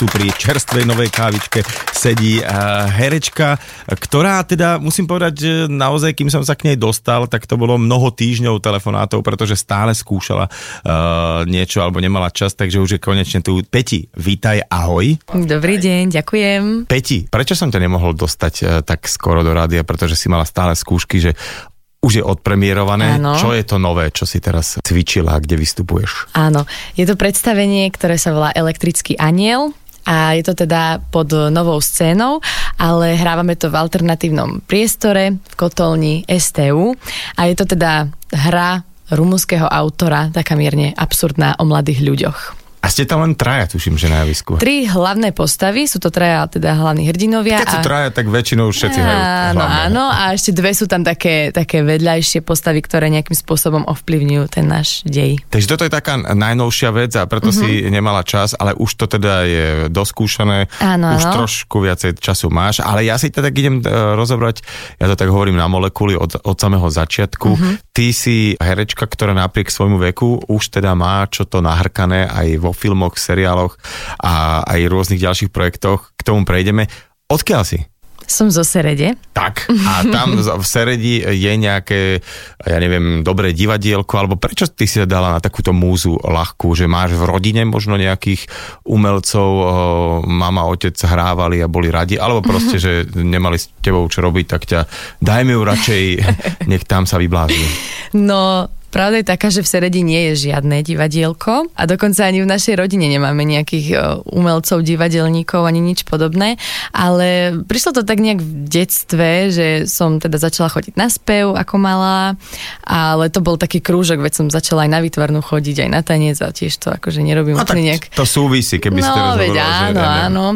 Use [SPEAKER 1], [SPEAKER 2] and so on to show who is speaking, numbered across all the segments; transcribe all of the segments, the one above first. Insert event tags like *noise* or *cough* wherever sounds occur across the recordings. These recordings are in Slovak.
[SPEAKER 1] Tu pri čerstvej novej kávičke sedí uh, herečka, ktorá teda, musím povedať, že naozaj, kým som sa k nej dostal, tak to bolo mnoho týždňov telefonátov, pretože stále skúšala uh, niečo alebo nemala čas, takže už je konečne tu. Peti, vítaj, ahoj.
[SPEAKER 2] Dobrý deň, ďakujem.
[SPEAKER 1] Peti, prečo som ťa nemohol dostať uh, tak skoro do rádia, pretože si mala stále skúšky, že už je odpremierované.
[SPEAKER 2] Áno.
[SPEAKER 1] Čo je to nové, čo si teraz cvičila, kde vystupuješ?
[SPEAKER 2] Áno, je to predstavenie, ktoré sa volá Elektrický aniel a je to teda pod novou scénou, ale hrávame to v alternatívnom priestore v kotolni STU a je to teda hra rumunského autora, taká mierne absurdná o mladých ľuďoch.
[SPEAKER 1] A ste tam len traja, tuším, že na javisku.
[SPEAKER 2] Tri hlavné postavy, sú to traja teda hlavní hrdinovia.
[SPEAKER 1] Keď sú
[SPEAKER 2] a...
[SPEAKER 1] traja, tak väčšinou všetci hrajú
[SPEAKER 2] Áno,
[SPEAKER 1] hlavné.
[SPEAKER 2] áno, a ešte dve sú tam také, také vedľajšie postavy, ktoré nejakým spôsobom ovplyvňujú ten náš dej.
[SPEAKER 1] Takže toto je taká najnovšia vec a preto mm-hmm. si nemala čas, ale už to teda je doskúšané.
[SPEAKER 2] Áno,
[SPEAKER 1] už
[SPEAKER 2] áno.
[SPEAKER 1] trošku viacej času máš, ale ja si teda idem uh, rozobrať, ja to tak hovorím na molekuly od, od samého začiatku. Mm-hmm. Ty si herečka, ktorá napriek svojmu veku už teda má čo to nahrkané aj vo filmoch, seriáloch a aj rôznych ďalších projektoch. K tomu prejdeme. Odkiaľ si?
[SPEAKER 2] Som zo Serede.
[SPEAKER 1] Tak. A tam v Seredi je nejaké, ja neviem, dobré divadielko, alebo prečo ty si dala na takúto múzu ľahkú, že máš v rodine možno nejakých umelcov, mama, otec hrávali a boli radi, alebo proste, že nemali s tebou čo robiť, tak ťa dajme ju radšej, nech tam sa vyblázni.
[SPEAKER 2] No, Pravda je taká, že v Seredi nie je žiadne divadielko a dokonca ani v našej rodine nemáme nejakých e, umelcov, divadelníkov ani nič podobné, ale prišlo to tak nejak v detstve, že som teda začala chodiť na spev ako malá, ale to bol taký krúžok, veď som začala aj na výtvarnú chodiť, aj na tanec a tiež to akože nerobím
[SPEAKER 1] A tak
[SPEAKER 2] úplne nejak...
[SPEAKER 1] to súvisí, keby
[SPEAKER 2] No,
[SPEAKER 1] teraz
[SPEAKER 2] veď
[SPEAKER 1] hovorila, že
[SPEAKER 2] áno, áno.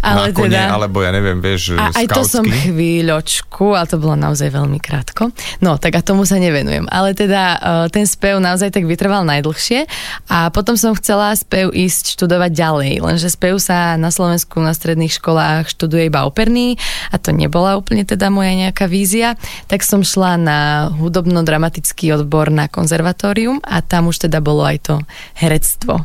[SPEAKER 1] Ale
[SPEAKER 2] Ale
[SPEAKER 1] na kone,
[SPEAKER 2] teda...
[SPEAKER 1] alebo ja neviem, vieš,
[SPEAKER 2] A aj to som chvíľočku, a to bolo naozaj veľmi krátko. No, tak a tomu sa nevenujem. Ale teda ten spev naozaj tak vytrval najdlhšie a potom som chcela spev ísť študovať ďalej, lenže spev sa na Slovensku na stredných školách študuje iba operný a to nebola úplne teda moja nejaká vízia, tak som šla na hudobno-dramatický odbor na konzervatórium a tam už teda bolo aj to herectvo.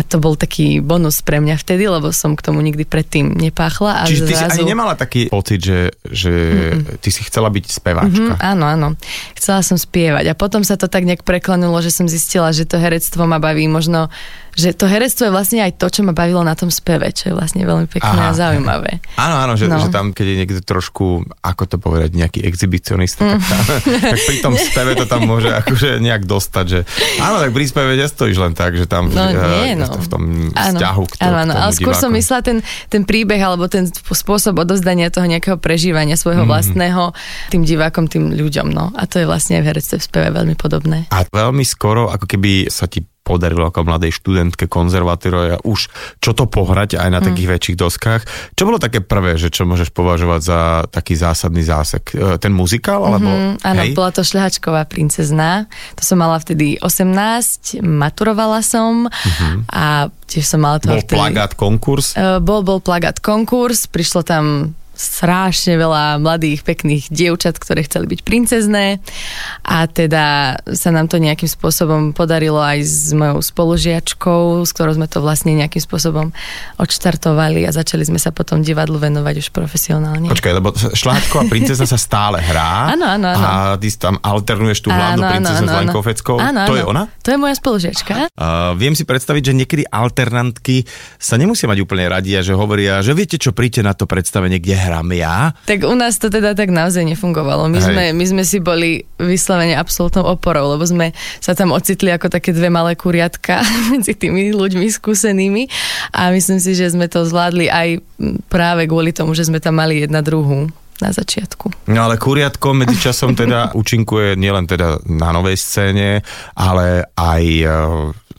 [SPEAKER 2] A to bol taký bonus pre mňa vtedy, lebo som k tomu nikdy predtým nepáchla. A
[SPEAKER 1] Čiže ty si
[SPEAKER 2] zrazu...
[SPEAKER 1] ani nemala taký pocit, že, že ty si chcela byť speváčka.
[SPEAKER 2] Mm, áno, áno. Chcela som spievať a potom sa to tak nejak preklenulo, že som zistila, že to herectvo ma baví možno, že to herectvo je vlastne aj to, čo ma bavilo na tom speve, čo je vlastne veľmi pekné
[SPEAKER 1] Aha.
[SPEAKER 2] a zaujímavé.
[SPEAKER 1] Áno, áno, že,
[SPEAKER 2] No.
[SPEAKER 1] že tam, keď je niekto trošku, ako to povedať, nejaký exhibicionista, tak, tam, *laughs* tak pri tom speve to tam môže akože nejak dostať, že áno, tak pri speve nestojíš len tak, že tam
[SPEAKER 2] No
[SPEAKER 1] eh,
[SPEAKER 2] nie, no.
[SPEAKER 1] v tom vzťahu k, to,
[SPEAKER 2] áno, áno,
[SPEAKER 1] k
[SPEAKER 2] ale skôr som
[SPEAKER 1] divákovi.
[SPEAKER 2] myslela ten, ten príbeh alebo ten sp- spôsob odozdania toho nejakého prežívania svojho mm. vlastného tým divákom, tým ľuďom. No. A to je vlastne aj v herectve v speve veľmi podobné.
[SPEAKER 1] A veľmi skoro, ako keby sa ti podarilo ako mladej študentke konzervatória už čo to pohrať aj
[SPEAKER 2] Mm.
[SPEAKER 1] na takých väčších doskách. Čo bolo také prvé, že čo môžeš považovať za taký zásadný zásek? E, Ten muzikál? Alebo,
[SPEAKER 2] Mm, áno,
[SPEAKER 1] hej?
[SPEAKER 2] bola to šľahačková princezna. To som mala vtedy 18, maturovala som a tiež som mala toho
[SPEAKER 1] Bol
[SPEAKER 2] vtedy...
[SPEAKER 1] plagát, konkurs?
[SPEAKER 2] E, Bol, bol plagát konkurs, prišlo tam strašne veľa mladých, pekných dievčat, ktoré chceli byť princezné a teda sa nám to nejakým spôsobom podarilo aj s mojou spolužiačkou, s ktorou sme to vlastne nejakým spôsobom odštartovali a začali sme sa potom divadlu venovať už profesionálne.
[SPEAKER 1] Počkaj, lebo šláčková princezna sa stále hrá. *laughs*
[SPEAKER 2] Áno, áno, áno.
[SPEAKER 1] A ty tam alternuješ tú hlavnú princeznu s Lenkou Feckou.
[SPEAKER 2] Áno,
[SPEAKER 1] to je ona?
[SPEAKER 2] To je moja spolužiačka.
[SPEAKER 1] Uh, viem si predstaviť, že niekedy alternantky sa nemusia mať úplne radi a že hovoria, že viete čo, príďte na to predstavenie, kde hrám ja.
[SPEAKER 2] Tak u nás to teda tak naozaj nefungovalo. My,
[SPEAKER 1] Hej.
[SPEAKER 2] sme, my sme si boli vyslovene absolútnou oporou, lebo sme sa tam ocitli ako také dve malé kuriatka *laughs* medzi tými ľuďmi skúsenými a myslím si, že sme to zvládli aj práve kvôli tomu, že sme tam mali jedna druhú na začiatku.
[SPEAKER 1] No ale kuriatko medzičasom teda *laughs* účinkuje nielen teda na novej scéne, ale aj e,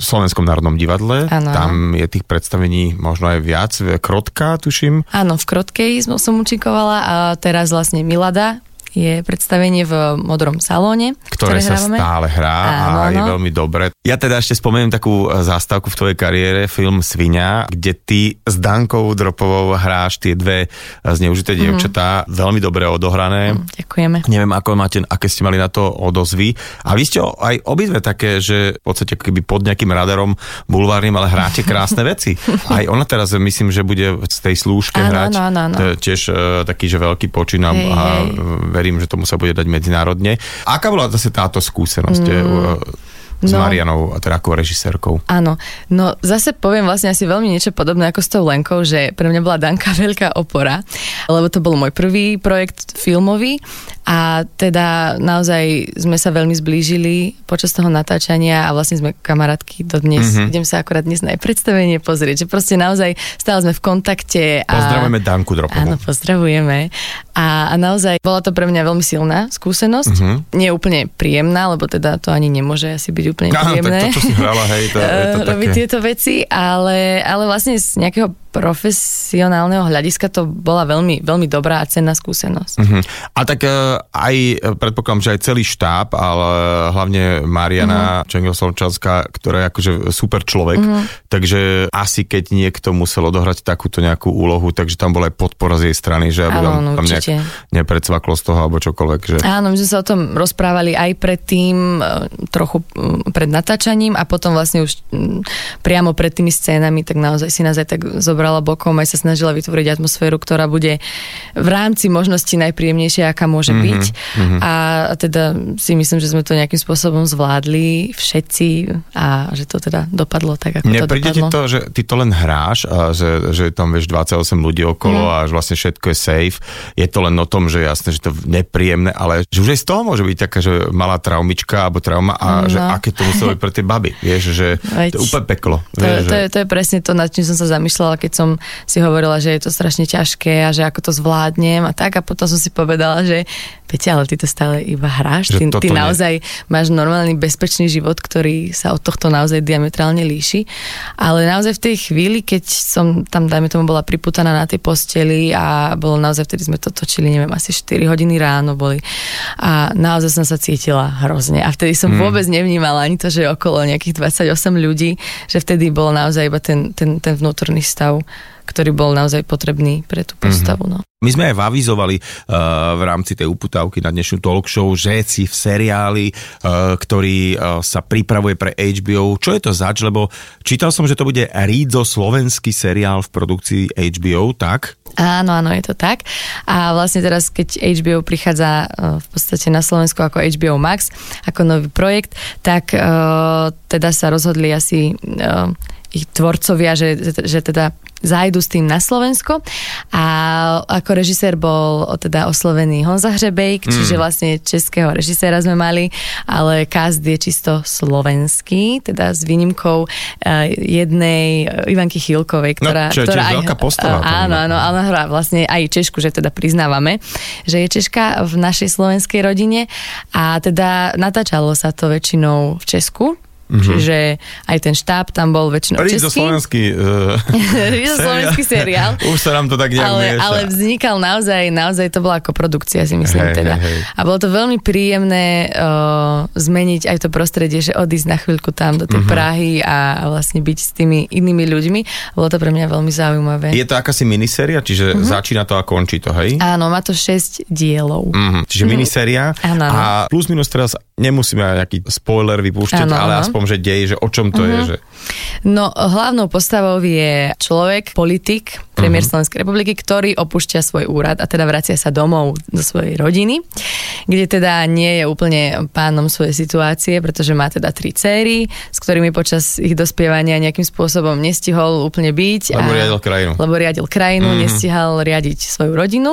[SPEAKER 1] v Slovenskom národnom divadle.
[SPEAKER 2] Áno.
[SPEAKER 1] Tam je tých predstavení možno aj viac. Krotka, tuším.
[SPEAKER 2] Áno, v Krotkej som som účinkovala a teraz vlastne Milada je predstavenie v Modrom salóne,
[SPEAKER 1] ktoré, sa
[SPEAKER 2] hrávame.
[SPEAKER 1] stále hrá
[SPEAKER 2] Áno,
[SPEAKER 1] a je veľmi dobré. Ja teda ešte spomeniem takú e, zástavku v tvojej kariére, film Svinia, kde ty s Dankou Dropovou hráš tie dve e, zneužité
[SPEAKER 2] Mhm.
[SPEAKER 1] dievčatá, veľmi dobre odohrané.
[SPEAKER 2] Ďakujeme.
[SPEAKER 1] Neviem, ako máte, aké ste mali na to odozvy. A vy ste aj obidve také, že v podstate keby pod nejakým radarom bulvárnym, ale hráte krásne veci. *laughs* Aj ona teraz myslím, že bude z tej slúžke
[SPEAKER 2] Áno,
[SPEAKER 1] hrať.
[SPEAKER 2] áno, áno, áno.
[SPEAKER 1] Tiež e, taký, že veľký počin a,
[SPEAKER 2] Hej,
[SPEAKER 1] a
[SPEAKER 2] hej.
[SPEAKER 1] Verím, že tomu sa bude dať medzinárodne. Aká bola zase táto skúsenosť mm. s
[SPEAKER 2] No.
[SPEAKER 1] Marianou, teda ako režisérkou?
[SPEAKER 2] Áno, no zase poviem vlastne asi veľmi niečo podobné ako s tou Lenkou, že pre mňa bola Danka *laughs* veľká opora, lebo to bol môj prvý projekt filmový a teda naozaj sme sa veľmi zblížili počas toho natáčania a vlastne sme kamarátky do dnes.
[SPEAKER 1] Mhm.
[SPEAKER 2] Mm-hmm. Idem sa akurát dnes na jej predstavenie pozrieť, že proste naozaj stále sme v kontakte. A...
[SPEAKER 1] Pozdravujeme Danku Dropovú.
[SPEAKER 2] Áno, pozdravujeme. A, a naozaj bola to pre mňa veľmi silná skúsenosť.
[SPEAKER 1] Mhm.
[SPEAKER 2] Nie úplne príjemná, lebo teda to ani nemôže asi byť úplne
[SPEAKER 1] Áno, tak
[SPEAKER 2] príjemné.
[SPEAKER 1] to, čo si hrala, hej, to, je to
[SPEAKER 2] eh, *laughs* robiť
[SPEAKER 1] také...
[SPEAKER 2] tieto veci, ale, ale vlastne z nejakého profesionálneho hľadiska to bola veľmi, veľmi dobrá a cenná skúsenosť.
[SPEAKER 1] Mhm. A tak e, aj e, predpokladám, že aj celý štáb, ale hlavne Mariana uh-huh. Čengel-Solčanská, ktorá je akože super človek, uh-huh. takže asi keď niekto musel odohrať takúto nejakú úlohu, takže tam bola aj podpora z jej strany, že aby vám
[SPEAKER 2] no,
[SPEAKER 1] tam nejak
[SPEAKER 2] určite.
[SPEAKER 1] nepredcvaklo z toho alebo čokoľvek. Že...
[SPEAKER 2] Áno, my sme sa o tom rozprávali aj predtým, e, trochu pred natáčaním a potom vlastne už priamo pred tými scénami, tak naozaj si nás aj tak zobrala bokom, aj sa snažila vytvoriť atmosféru, ktorá bude v rámci možnosti najpríjemnejšia, aká môže
[SPEAKER 1] Mhm,
[SPEAKER 2] byť. A, a teda si myslím, že sme to nejakým spôsobom zvládli všetci a že to teda dopadlo tak, ako to
[SPEAKER 1] Nepríde ti
[SPEAKER 2] dopadlo.
[SPEAKER 1] to, že ty to len hráš, a že, že tam vieš 28 ľudí okolo
[SPEAKER 2] Mhm.
[SPEAKER 1] a že vlastne všetko je safe. Je to len o tom, že jasné, že to je nepríjemné, ale že už aj z toho môže byť taká, že malá traumička alebo trauma a
[SPEAKER 2] No.
[SPEAKER 1] že aké to muselo byť pre tie baby. Vieš, že
[SPEAKER 2] Veď.
[SPEAKER 1] to je úplne peklo.
[SPEAKER 2] To,
[SPEAKER 1] vieš,
[SPEAKER 2] to,
[SPEAKER 1] že...
[SPEAKER 2] je, to je presne to, nad čím som sa zamýšľala, keď som si hovorila, že je to strašne ťažké a že ako to zvládnem a tak a potom som si povedala, že Peťa, ale ty to stále iba hráš, ty, ty
[SPEAKER 1] nie.
[SPEAKER 2] naozaj máš normálny bezpečný život, ktorý sa od tohto naozaj diametrálne líši, ale naozaj v tej chvíli, keď som tam, dajme tomu, bola priputaná na tej posteli a bolo naozaj, vtedy sme to točili, neviem, asi 4 hodiny ráno boli a naozaj som sa cítila hrozne a vtedy som
[SPEAKER 1] Hmm.
[SPEAKER 2] vôbec nevnímala ani to, že okolo nejakých 28 ľudí, že vtedy bol naozaj iba ten, ten, ten vnútorný stav, ktorý bol naozaj potrebný pre tú postavu. No.
[SPEAKER 1] My sme aj avizovali uh, v rámci tej uputávky na dnešnú talk show, že si v seriáli, uh, ktorý uh, sa pripravuje pre HBO. Čo je to zač? Lebo čítal som, že to bude Rídzo slovenský seriál v produkcii HBO, tak?
[SPEAKER 2] Áno, áno, je to tak. A vlastne teraz, keď HBO prichádza v podstate na Slovensku ako HBO Max, ako nový projekt, tak teda sa rozhodli asi ich tvorcovia, že, že teda zájdu s tým na Slovensko. A ako režisér bol teda oslovený Honza Hřebejk, čiže vlastne českého režiséra sme mali, ale cast je čisto slovenský, teda s výnimkou uh, jednej uh, Ivanky Chýlkovej,
[SPEAKER 1] No,
[SPEAKER 2] ktorá,
[SPEAKER 1] čo je
[SPEAKER 2] ktorá aj,
[SPEAKER 1] veľká postava,
[SPEAKER 2] Áno, áno, ale hrá vlastne aj Češku, že teda priznávame, že je Češka v našej slovenskej rodine. A teda natáčalo sa to väčšinou v Česku, mm-hmm. čiže aj ten štáb tam bol väčšinou
[SPEAKER 1] Rídzo
[SPEAKER 2] český.
[SPEAKER 1] slovenský *laughs* uh,
[SPEAKER 2] slovenský seriál. *laughs*
[SPEAKER 1] Už sa nám to tak nejak
[SPEAKER 2] Ale,
[SPEAKER 1] mieša.
[SPEAKER 2] ale vznikal naozaj, naozaj to bola ako produkcia, si myslím
[SPEAKER 1] Hej,
[SPEAKER 2] teda.
[SPEAKER 1] hej, hej.
[SPEAKER 2] A bolo to veľmi príjemné uh, zmeniť aj to prostredie, že odísť na chvíľku tam do tej Prahy a, a vlastne byť s tými inými ľuďmi. Bolo to pre mňa veľmi zaujímavé.
[SPEAKER 1] Je to akási miniséria, čiže
[SPEAKER 2] Mhm.
[SPEAKER 1] mm-hmm. začína to a končí to, hej?
[SPEAKER 2] Áno, má to 6 dielov.
[SPEAKER 1] Mm, čiže mm-hmm. miniséria
[SPEAKER 2] Áno, áno.
[SPEAKER 1] a plus minus teraz nemusíme nejaký spoiler vypúšťať,
[SPEAKER 2] Áno,
[SPEAKER 1] ale aspoň, že dej, že o čom to mm-hmm. je, že
[SPEAKER 2] No, hlavnou postavou je človek, politik, premiér uh-huh. Slovenskej republiky, ktorý opúšťa svoj úrad a teda vracia sa domov do svojej rodiny, kde teda nie je úplne pánom svojej situácie, pretože má teda tri céry, s ktorými počas ich dospievania nejakým spôsobom nestihol úplne byť.
[SPEAKER 1] Lebo riadil krajinu.
[SPEAKER 2] Lebo riadil krajinu,
[SPEAKER 1] Mhm.
[SPEAKER 2] mm-hmm. nestihal riadiť svoju rodinu.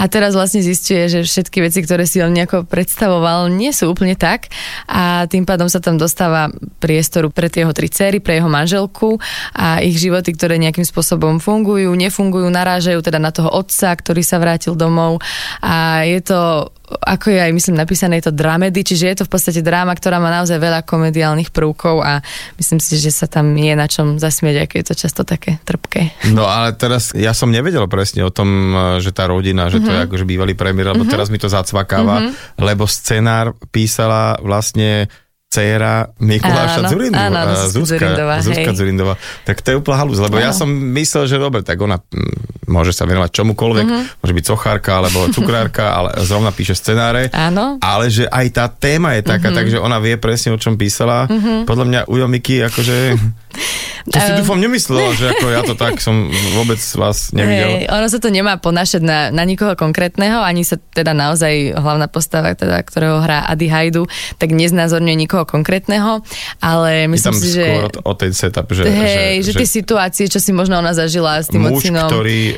[SPEAKER 2] A teraz vlastne zistuje, že všetky veci, ktoré si on nejako predstavoval, nie sú úplne tak a tým pádom sa tam dostáva priestoru pre tie jeho tri céry, pre jeho manželku a ich životy, ktoré nejakým spôsobom fungujú, nefungujú, narážajú teda na toho otca, ktorý sa vrátil domov. A je to ako je aj myslím napísané, je to dramedy, čiže je to v podstate dráma, ktorá má naozaj veľa komediálnych prvkov a myslím si, že sa tam je na čom zasmieť, aké je to často také trpké.
[SPEAKER 1] No ale teraz ja som nevedel presne o tom, že tá rodina, že to je akože bývalý premiér, lebo teraz mi to zacvakáva, lebo scenár písala vlastne dcéra Mikuláša
[SPEAKER 2] Áno,
[SPEAKER 1] Zurindu,
[SPEAKER 2] áno,
[SPEAKER 1] a Zuzka
[SPEAKER 2] Dzurindová,
[SPEAKER 1] Zuzka
[SPEAKER 2] hej.
[SPEAKER 1] Dzurindová. Tak to je úplne halúz, lebo ja
[SPEAKER 2] Áno.
[SPEAKER 1] som myslel, že dobre, tak ona mm, môže sa venovať čomukoľvek,
[SPEAKER 2] Mhm.
[SPEAKER 1] môže byť sochárka alebo cukrárka, *laughs* ale zrovna píše scenáre.
[SPEAKER 2] Áno.
[SPEAKER 1] Ale že aj tá téma je taká, takže ona vie presne, o čom písala. Podľa mňa Ujo Miky, akože... *laughs* To si
[SPEAKER 2] Ehm.
[SPEAKER 1] dúfam nemyslela, že ako ja to tak som vôbec vás nevidel.
[SPEAKER 2] Hej, ono sa to nemá ponášať na, na nikoho konkrétneho, ani sa teda naozaj hlavná postava, teda, ktorého hrá Adi Hajdu, tak neznázorňuje nikoho konkrétneho, ale myslím si, že...
[SPEAKER 1] skôr o, ten setup, že,
[SPEAKER 2] Hej, že, že tie situácie, čo si možno ona zažila s tým
[SPEAKER 1] muž,
[SPEAKER 2] ocinom.
[SPEAKER 1] ktorý uh,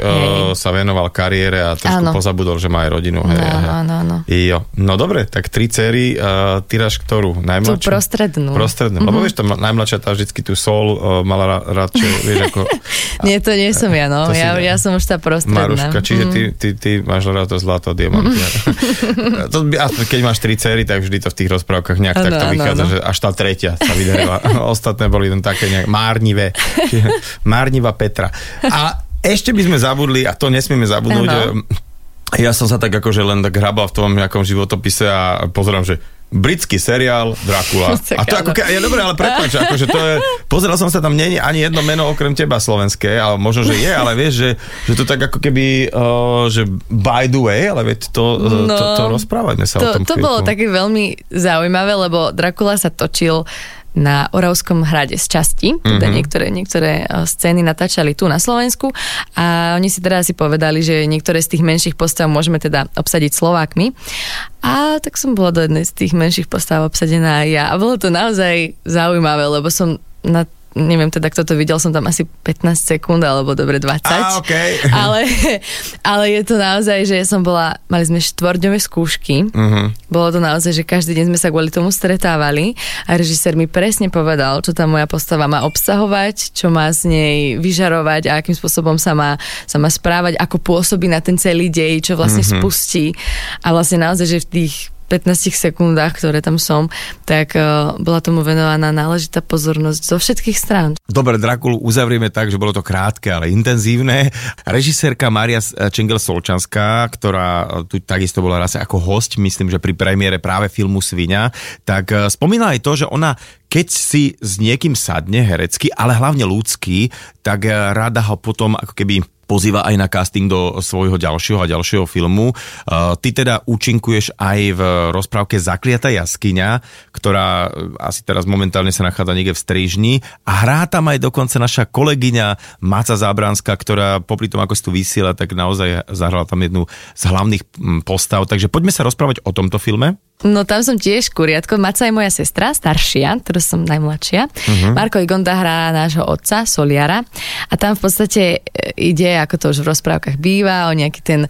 [SPEAKER 1] sa venoval kariére a trošku
[SPEAKER 2] Áno.
[SPEAKER 1] pozabudol, že má aj rodinu. Hej,
[SPEAKER 2] Áno,
[SPEAKER 1] hej.
[SPEAKER 2] áno, áno.
[SPEAKER 1] Jo. No dobre, tak tri céry, uh, tyraš ktorú? Najmladšiu?
[SPEAKER 2] Tú prostrednú.
[SPEAKER 1] Prostrednú. Lebo vieš, to najmladšia tá vždycky tú sol uh, mala ra- radšej, vieš, ako *laughs*
[SPEAKER 2] Nie, to nie som ja, no. Ja, ja som už tá prostredná.
[SPEAKER 1] Maruška, čiže ty,
[SPEAKER 2] Mm.
[SPEAKER 1] ty, ty máš rád to zlato, *laughs* *laughs* to, by- aspoň keď máš tri céry, tak vždy to v tých rozprávkach nejak
[SPEAKER 2] Áno,
[SPEAKER 1] takto
[SPEAKER 2] áno,
[SPEAKER 1] vychádza,
[SPEAKER 2] áno.
[SPEAKER 1] že až tá tretia sa vydarila. *laughs* Ostatné boli len také nejak márnivé. *laughs* Čiže Márnivá Petra. A ešte by sme zabudli, a to nesmieme zabudnúť,
[SPEAKER 2] Áno.
[SPEAKER 1] e, ja som sa tak akože len tak hrabal v tom nejakom životopise a pozerám, že britský seriál Dracula. *laughs* A to ako, je dobré, ale prepáč, akože to je, pozeral som sa tam, nie je ani jedno meno okrem teba slovenské, ale možno, že je, ale vieš, že, že to tak ako keby, uh, že by the way, ale veď to, no, to, to rozprávajme sa o
[SPEAKER 2] to,
[SPEAKER 1] tom
[SPEAKER 2] to
[SPEAKER 1] chvíľku.
[SPEAKER 2] bolo také veľmi zaujímavé, lebo Dracula sa točil na Oravskom hrade z časti, teda
[SPEAKER 1] Mhm.
[SPEAKER 2] mm-hmm. niektoré, niektoré eh, scény natáčali tu na Slovensku a oni si teda si povedali, že niektoré z tých menších postav môžeme teda obsadiť Slovákmi a tak som bola do jednej z tých menších postav obsadená aj ja a bolo to naozaj zaujímavé, lebo som na neviem teda, kto to videl, som tam asi 15 sekúnd, alebo dobre 20.
[SPEAKER 1] Á, okej. *laughs*
[SPEAKER 2] ale, ale je to naozaj, že ja som bola, mali sme štvordňové skúšky,
[SPEAKER 1] Mhm.
[SPEAKER 2] bolo to naozaj, že každý deň sme sa kvôli tomu stretávali a režisér mi presne povedal, čo tá moja postava má obsahovať, čo má z nej vyžarovať a akým spôsobom sa má, sa má správať, ako pôsobí na ten celý dej, čo vlastne mm-hmm. spustí. A vlastne naozaj, že v tých 15 sekundách, ktoré tam som, tak uh, bola tomu venovaná náležitá pozornosť zo všetkých strán.
[SPEAKER 1] Dobre, Drakulu uzavrieme tak, že bolo to krátke, ale intenzívne. Režisérka Maria Čengel Solčanská, ktorá tu takisto bola raz ako host, myslím, že pri premiére práve filmu Svinia, tak eh, spomínala aj to, že ona keď si s niekým sadne herecky, ale hlavne ľudský, tak eh, rada ho potom ako keby pozýva aj na casting do svojho ďalšieho a ďalšieho filmu. Uh, ty teda účinkuješ aj v rozprávke Zakliatá jaskyňa, ktorá uh, asi teraz momentálne sa nachádza niekde v Strižni a hrá tam aj dokonca naša kolegyňa Maca Zábranská, ktorá popri tom, ako si tu vysiela, tak naozaj zahrala tam jednu z hlavných mm, postav. Takže poďme sa rozprávať o tomto filme.
[SPEAKER 2] No tam som tiež kuriatko. Maca je moja sestra, staršia, ktorá som najmladšia. Uh-huh. Marko Igonda hrá nášho otca, Soliara. A tam v podstate e, ide, ako to už v rozprávkach býva, o nejaký ten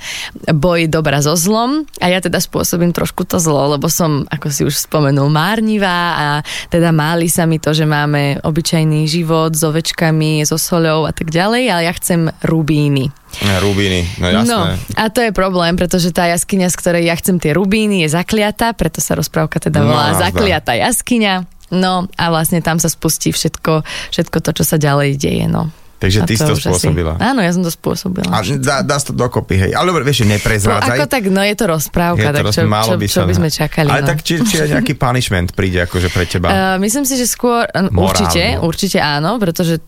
[SPEAKER 2] boj dobra so zlom. A ja teda spôsobím trošku to zlo, lebo som, ako si už spomenul, márnivá a teda máli sa mi to, že máme obyčajný život s ovečkami, so soľou a tak ďalej, ale ja chcem rubíny.
[SPEAKER 1] Rubíny, no jasné.
[SPEAKER 2] No, a to je problém, pretože tá jaskyňa, z ktorej ja chcem tie rubíny, je zakliatá, preto sa rozprávka teda
[SPEAKER 1] No,
[SPEAKER 2] volá
[SPEAKER 1] nazdar.
[SPEAKER 2] Zakliatá jaskyňa. No a vlastne tam sa spustí všetko, všetko to, čo sa ďalej deje. No.
[SPEAKER 1] Takže
[SPEAKER 2] A
[SPEAKER 1] ty si to
[SPEAKER 2] už asi-
[SPEAKER 1] spôsobila.
[SPEAKER 2] Áno, ja som to spôsobila.
[SPEAKER 1] A dá, dá to dokopy, hej. Ale dobre, vieš, že
[SPEAKER 2] No,
[SPEAKER 1] neprezrádzaj.
[SPEAKER 2] ako tak, no je to rozprávka,
[SPEAKER 1] Je to
[SPEAKER 2] tak
[SPEAKER 1] roz-
[SPEAKER 2] čo,
[SPEAKER 1] málo
[SPEAKER 2] čo,
[SPEAKER 1] by
[SPEAKER 2] čo by sme čakali.
[SPEAKER 1] Ale
[SPEAKER 2] no.
[SPEAKER 1] tak či, či nejaký punishment príde akože pre teba. *laughs*
[SPEAKER 2] Uh, myslím si, že skôr, uh,
[SPEAKER 1] Morálny.
[SPEAKER 2] určite, určite áno, pretože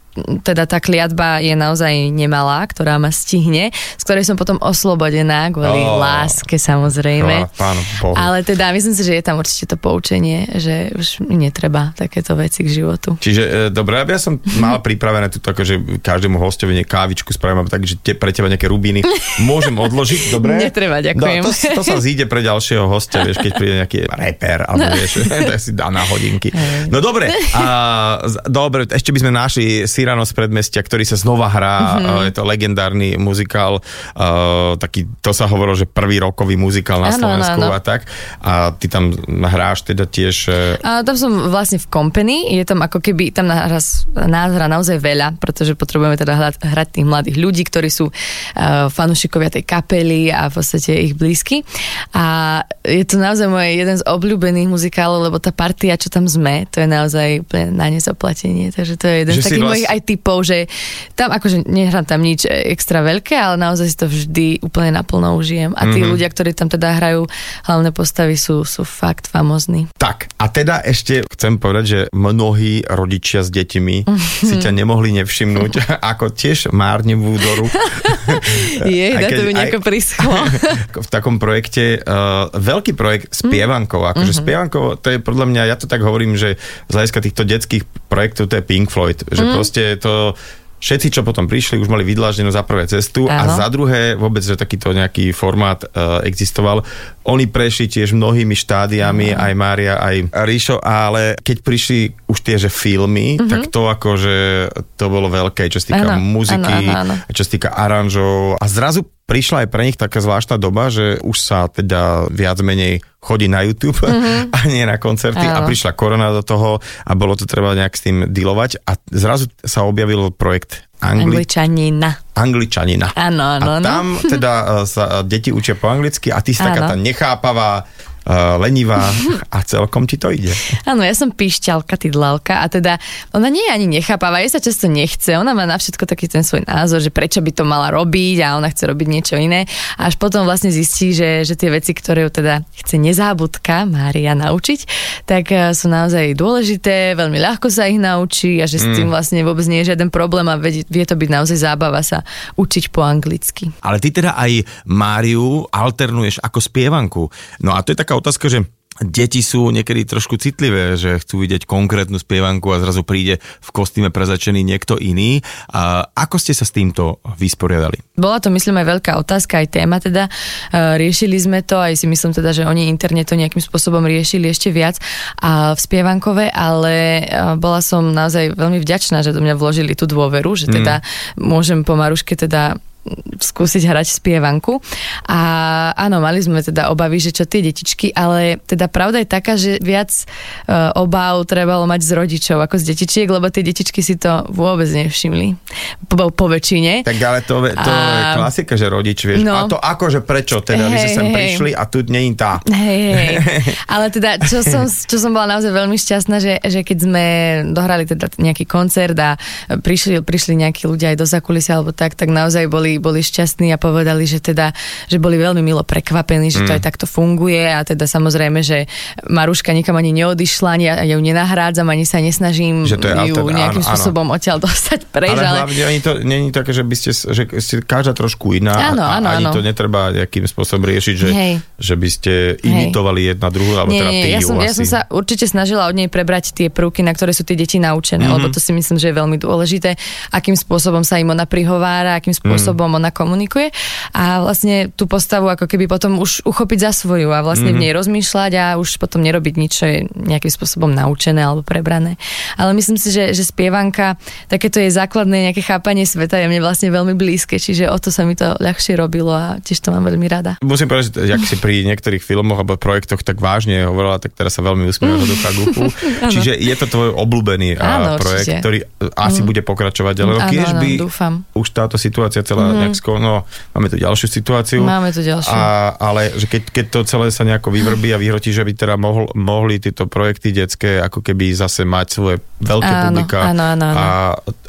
[SPEAKER 2] teda tá kliatba je naozaj nemalá, ktorá ma stihne, z ktorej som potom oslobodená kvôli
[SPEAKER 1] Ó.
[SPEAKER 2] láske samozrejme.
[SPEAKER 1] Bohu.
[SPEAKER 2] Ale teda myslím si, že je tam určite to poučenie, že už mi netreba takéto veci k životu.
[SPEAKER 1] Čiže, e, dobre, ja som mal pripravené tu akože každému hostovi kávičku spravím, takže te, pre teba nejaké rubíny môžem odložiť, *laughs* dobre?
[SPEAKER 2] Netreba, ďakujem.
[SPEAKER 1] No, to, to sa zíde pre ďalšieho hostia, vieš, keď príde nejaký reper, alebo vieš, *laughs* to si dá na hodinky. No dobre, a, dobre, ešte by sme našli si Cyrano z predmestia, ktorý sa znova hrá, mm-hmm. je to legendárny muzikál, uh, taký, to sa hovorilo, že prvý rokový muzikál na
[SPEAKER 2] Áno,
[SPEAKER 1] Slovensku
[SPEAKER 2] áno.
[SPEAKER 1] a tak. A ty tam hráš teda tiež...
[SPEAKER 2] A tam som vlastne v company, je tam ako keby, tam nás, nás hrá naozaj veľa, pretože potrebujeme teda hrať, hrať tých mladých ľudí, ktorí sú uh, fanúšikovia tej kapely a v podstate ich blízky. A je to naozaj môj jeden z obľúbených muzikálov, lebo tá partia, čo tam sme, to je naozaj na nezaplatenie. Takže to je jeden
[SPEAKER 1] Že
[SPEAKER 2] z takých
[SPEAKER 1] vlast-
[SPEAKER 2] mojich aj typov, že tam akože nehrám tam nič extra veľké, ale naozaj si to vždy úplne naplno užijem. A tí mm-hmm. ľudia, ktorí tam teda hrajú hlavné postavy, sú, sú fakt famózni.
[SPEAKER 1] Tak, a teda ešte chcem povedať, že mnohí rodičia s deťmi *laughs* si ťa nemohli nevšimnúť, *laughs* ako tiež márnevú doru. *laughs*
[SPEAKER 2] Je,
[SPEAKER 1] Aj
[SPEAKER 2] dá
[SPEAKER 1] keď-
[SPEAKER 2] to mi nejako prischlo.
[SPEAKER 1] v takom projekte, uh, veľký projekt spievankov, akože
[SPEAKER 2] Mhm.
[SPEAKER 1] spievankov, to je podľa mňa, ja to tak hovorím, že z hľadiska týchto detských projektov to je Pink Floyd, že
[SPEAKER 2] Mhm.
[SPEAKER 1] proste to Všetci, čo potom prišli, už mali vydláždenú za prvé cestu a
[SPEAKER 2] Áno.
[SPEAKER 1] za druhé vôbec, že takýto nejaký formát uh, existoval. Oni prešli tiež mnohými štádiami, aj Mária, aj Ríšo, ale keď prišli už tie, že filmy, tak to akože to bolo veľké, čo sa týka.
[SPEAKER 2] Áno,
[SPEAKER 1] muziky,
[SPEAKER 2] áno, áno, áno.
[SPEAKER 1] čo sa týka aranžov. A zrazu prišla aj pre nich taká zvláštna doba, že už sa teda viac menej chodí na YouTube mm-hmm. *laughs* a nie na koncerty a
[SPEAKER 2] Áno.
[SPEAKER 1] prišla korona do toho a bolo to treba nejak s tým dealovať a zrazu sa objavil projekt Angli-
[SPEAKER 2] Angličanina.
[SPEAKER 1] Angličanina.
[SPEAKER 2] Áno, áno,
[SPEAKER 1] a tam teda uh, sa uh, deti učia po anglicky a ty si taká
[SPEAKER 2] Áno.
[SPEAKER 1] tá nechápavá, lenivá a celkom ti to ide. *laughs*
[SPEAKER 2] Áno, ja som píšťalka, tydlalka a teda ona nie je ani nechápavá, jej sa často nechce, ona má na všetko taký ten svoj názor, že prečo by to mala robiť a ona chce robiť niečo iné a až potom vlastne zistí, že, že tie veci, ktoré ju teda chce nezábudka Mária naučiť, tak eh, sú naozaj dôležité, veľmi ľahko sa ich naučí a že s tým vlastne vôbec nie je žiaden problém a vie, vie to byť naozaj zábava sa učiť po anglicky.
[SPEAKER 1] Ale ty teda aj Máriu alternuješ ako spievanku. No a to je taká otázka, že deti sú niekedy trošku citlivé, že chcú vidieť konkrétnu spievanku a zrazu príde v kostýme prezačený niekto iný. A ako ste sa s týmto vysporiadali?
[SPEAKER 2] Bola to, myslím, aj veľká otázka, aj téma teda. E, Riešili sme to, aj si myslím teda, že oni interne to nejakým spôsobom riešili ešte viac a v spievankové, ale e, bola som naozaj veľmi vďačná, že do mňa vložili tú dôveru, že teda môžem po Maruške teda skúsiť hrať spievanku. A áno, mali sme teda obavy, že čo tie detičky, ale teda pravda je taká, že viac uh, obáv trebalo mať z rodičov ako z detičiek, lebo tie detičky si to vôbec nevšimli. Po, po väčšine.
[SPEAKER 1] Tak ale to, to
[SPEAKER 2] A-
[SPEAKER 1] je klasika, že rodič, vieš.
[SPEAKER 2] No.
[SPEAKER 1] A to akože prečo teda, vy ste sem
[SPEAKER 2] hej.
[SPEAKER 1] prišli a tu nie je tá.
[SPEAKER 2] Hej, hej. *laughs* Ale teda, čo som, čo som bola naozaj veľmi šťastná, že, že keď sme dohrali teda nejaký koncert a prišli, prišli nejakí ľudia aj do zakulisia alebo tak, tak naozaj boli, boli šťastní a povedali, že teda, že boli veľmi milo prekvapení, že to
[SPEAKER 1] Mm.
[SPEAKER 2] aj takto funguje a teda samozrejme, že Maruška nikam ani neodišla, ani ja ju nenahrádzam, ani sa nesnažím
[SPEAKER 1] Že to je
[SPEAKER 2] ju
[SPEAKER 1] altern-
[SPEAKER 2] nejakým
[SPEAKER 1] áno, áno.
[SPEAKER 2] spôsobom odtiaľ dostať preč,
[SPEAKER 1] ale
[SPEAKER 2] ale,
[SPEAKER 1] hlavne ani to není také, že by ste, že ste každá trošku iná
[SPEAKER 2] Áno,
[SPEAKER 1] a,
[SPEAKER 2] áno,
[SPEAKER 1] ani
[SPEAKER 2] áno.
[SPEAKER 1] to netreba nejakým spôsobom riešiť, že,
[SPEAKER 2] Hej.
[SPEAKER 1] že by ste imitovali jedna druhú, alebo
[SPEAKER 2] nie,
[SPEAKER 1] teda ty
[SPEAKER 2] ja som, ja
[SPEAKER 1] asi.
[SPEAKER 2] som sa určite snažila od nej prebrať tie prvky, na ktoré sú tie deti naučené,
[SPEAKER 1] Mhm.
[SPEAKER 2] mm-hmm. lebo to si myslím, že je veľmi dôležité, akým spôsobom sa im ona prihovára, akým spôsobom
[SPEAKER 1] Mhm.
[SPEAKER 2] Mm. ona komunikuje a vlastne tú postavu ako keby potom už uchopiť za svoju a vlastne
[SPEAKER 1] Mhm.
[SPEAKER 2] mm-hmm. v nej rozmýšľať a už potom nerobiť nič, čo je nejakým spôsobom naučené alebo prebrané. Ale myslím si, že, že spievanka, takéto je základné nejaké chápanie sveta je mne vlastne veľmi blízke, čiže o to sa mi to ľahšie robilo a tiež to mám veľmi rada.
[SPEAKER 1] Musím povedať, že ak si pri niektorých filmoch alebo projektoch tak vážne hovorila, tak teraz sa veľmi usmievam do ducha guchu. *laughs* Čiže je to tvoj obľúbený
[SPEAKER 2] Áno,
[SPEAKER 1] projekt,
[SPEAKER 2] určite.
[SPEAKER 1] ktorý asi bude pokračovať. Ale
[SPEAKER 2] Áno,
[SPEAKER 1] keď by
[SPEAKER 2] dúfam.
[SPEAKER 1] už táto situácia celá mm-hmm. nejak skôr, no máme tu ďalšiu situáciu.
[SPEAKER 2] Máme tu ďalšiu.
[SPEAKER 1] A, ale že keď, keď to celé sa nejako vyvrbí a vyhrotí, že by teda mohol, mohli tieto projekty detské ako keby zase mať svoje veľké
[SPEAKER 2] Áno,
[SPEAKER 1] publika
[SPEAKER 2] áno, áno, áno.
[SPEAKER 1] a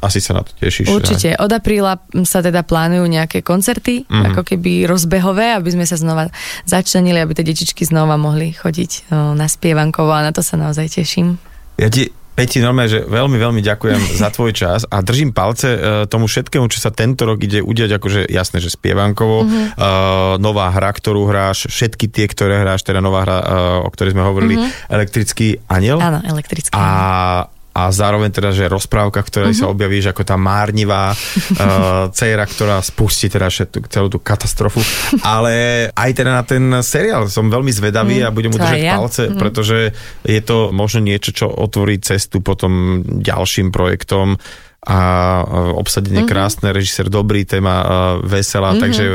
[SPEAKER 1] asi sa na to tešíš.
[SPEAKER 2] Určite. Od apríla sa teda plánujú nejaké koncerty,
[SPEAKER 1] Mhm.
[SPEAKER 2] mm-hmm. ako keby rozbehové, aby sme sa znova začlenili, aby tie detičky znova mohli chodiť o, na spievankovo a na to sa naozaj teším.
[SPEAKER 1] Ja ti, Peti, normálne, že veľmi, veľmi ďakujem *laughs* za tvoj čas a držím palce e, tomu všetkému, čo sa tento rok ide udiať, akože jasné, že spievankovo, mm-hmm. uh, nová hra, ktorú hráš, všetky tie, ktoré hráš, teda nová hra, uh, o ktorej sme hovorili, mm-hmm. elektrický aniel.
[SPEAKER 2] Áno, elektrické.
[SPEAKER 1] A a zároveň teda, že rozprávka, v ktorej mm-hmm. sa objavíš ako tá márnivá *laughs* uh, dcera, ktorá spustí teda všetku, celú tú katastrofu. Ale aj teda na ten seriál som veľmi zvedavý mm, a budem mu držať ja. palce, mm. pretože je to možno niečo, čo otvorí cestu potom ďalším projektom a obsadenie mm-hmm. krásne, režisér dobrý, téma veselá, mm-hmm. takže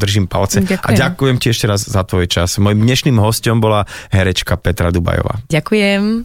[SPEAKER 1] držím palce. Ďakujem. A ďakujem ti ešte raz za tvoj čas. Mojím dnešným hostom bola herečka Petra Dubajová.
[SPEAKER 2] Ďakujem.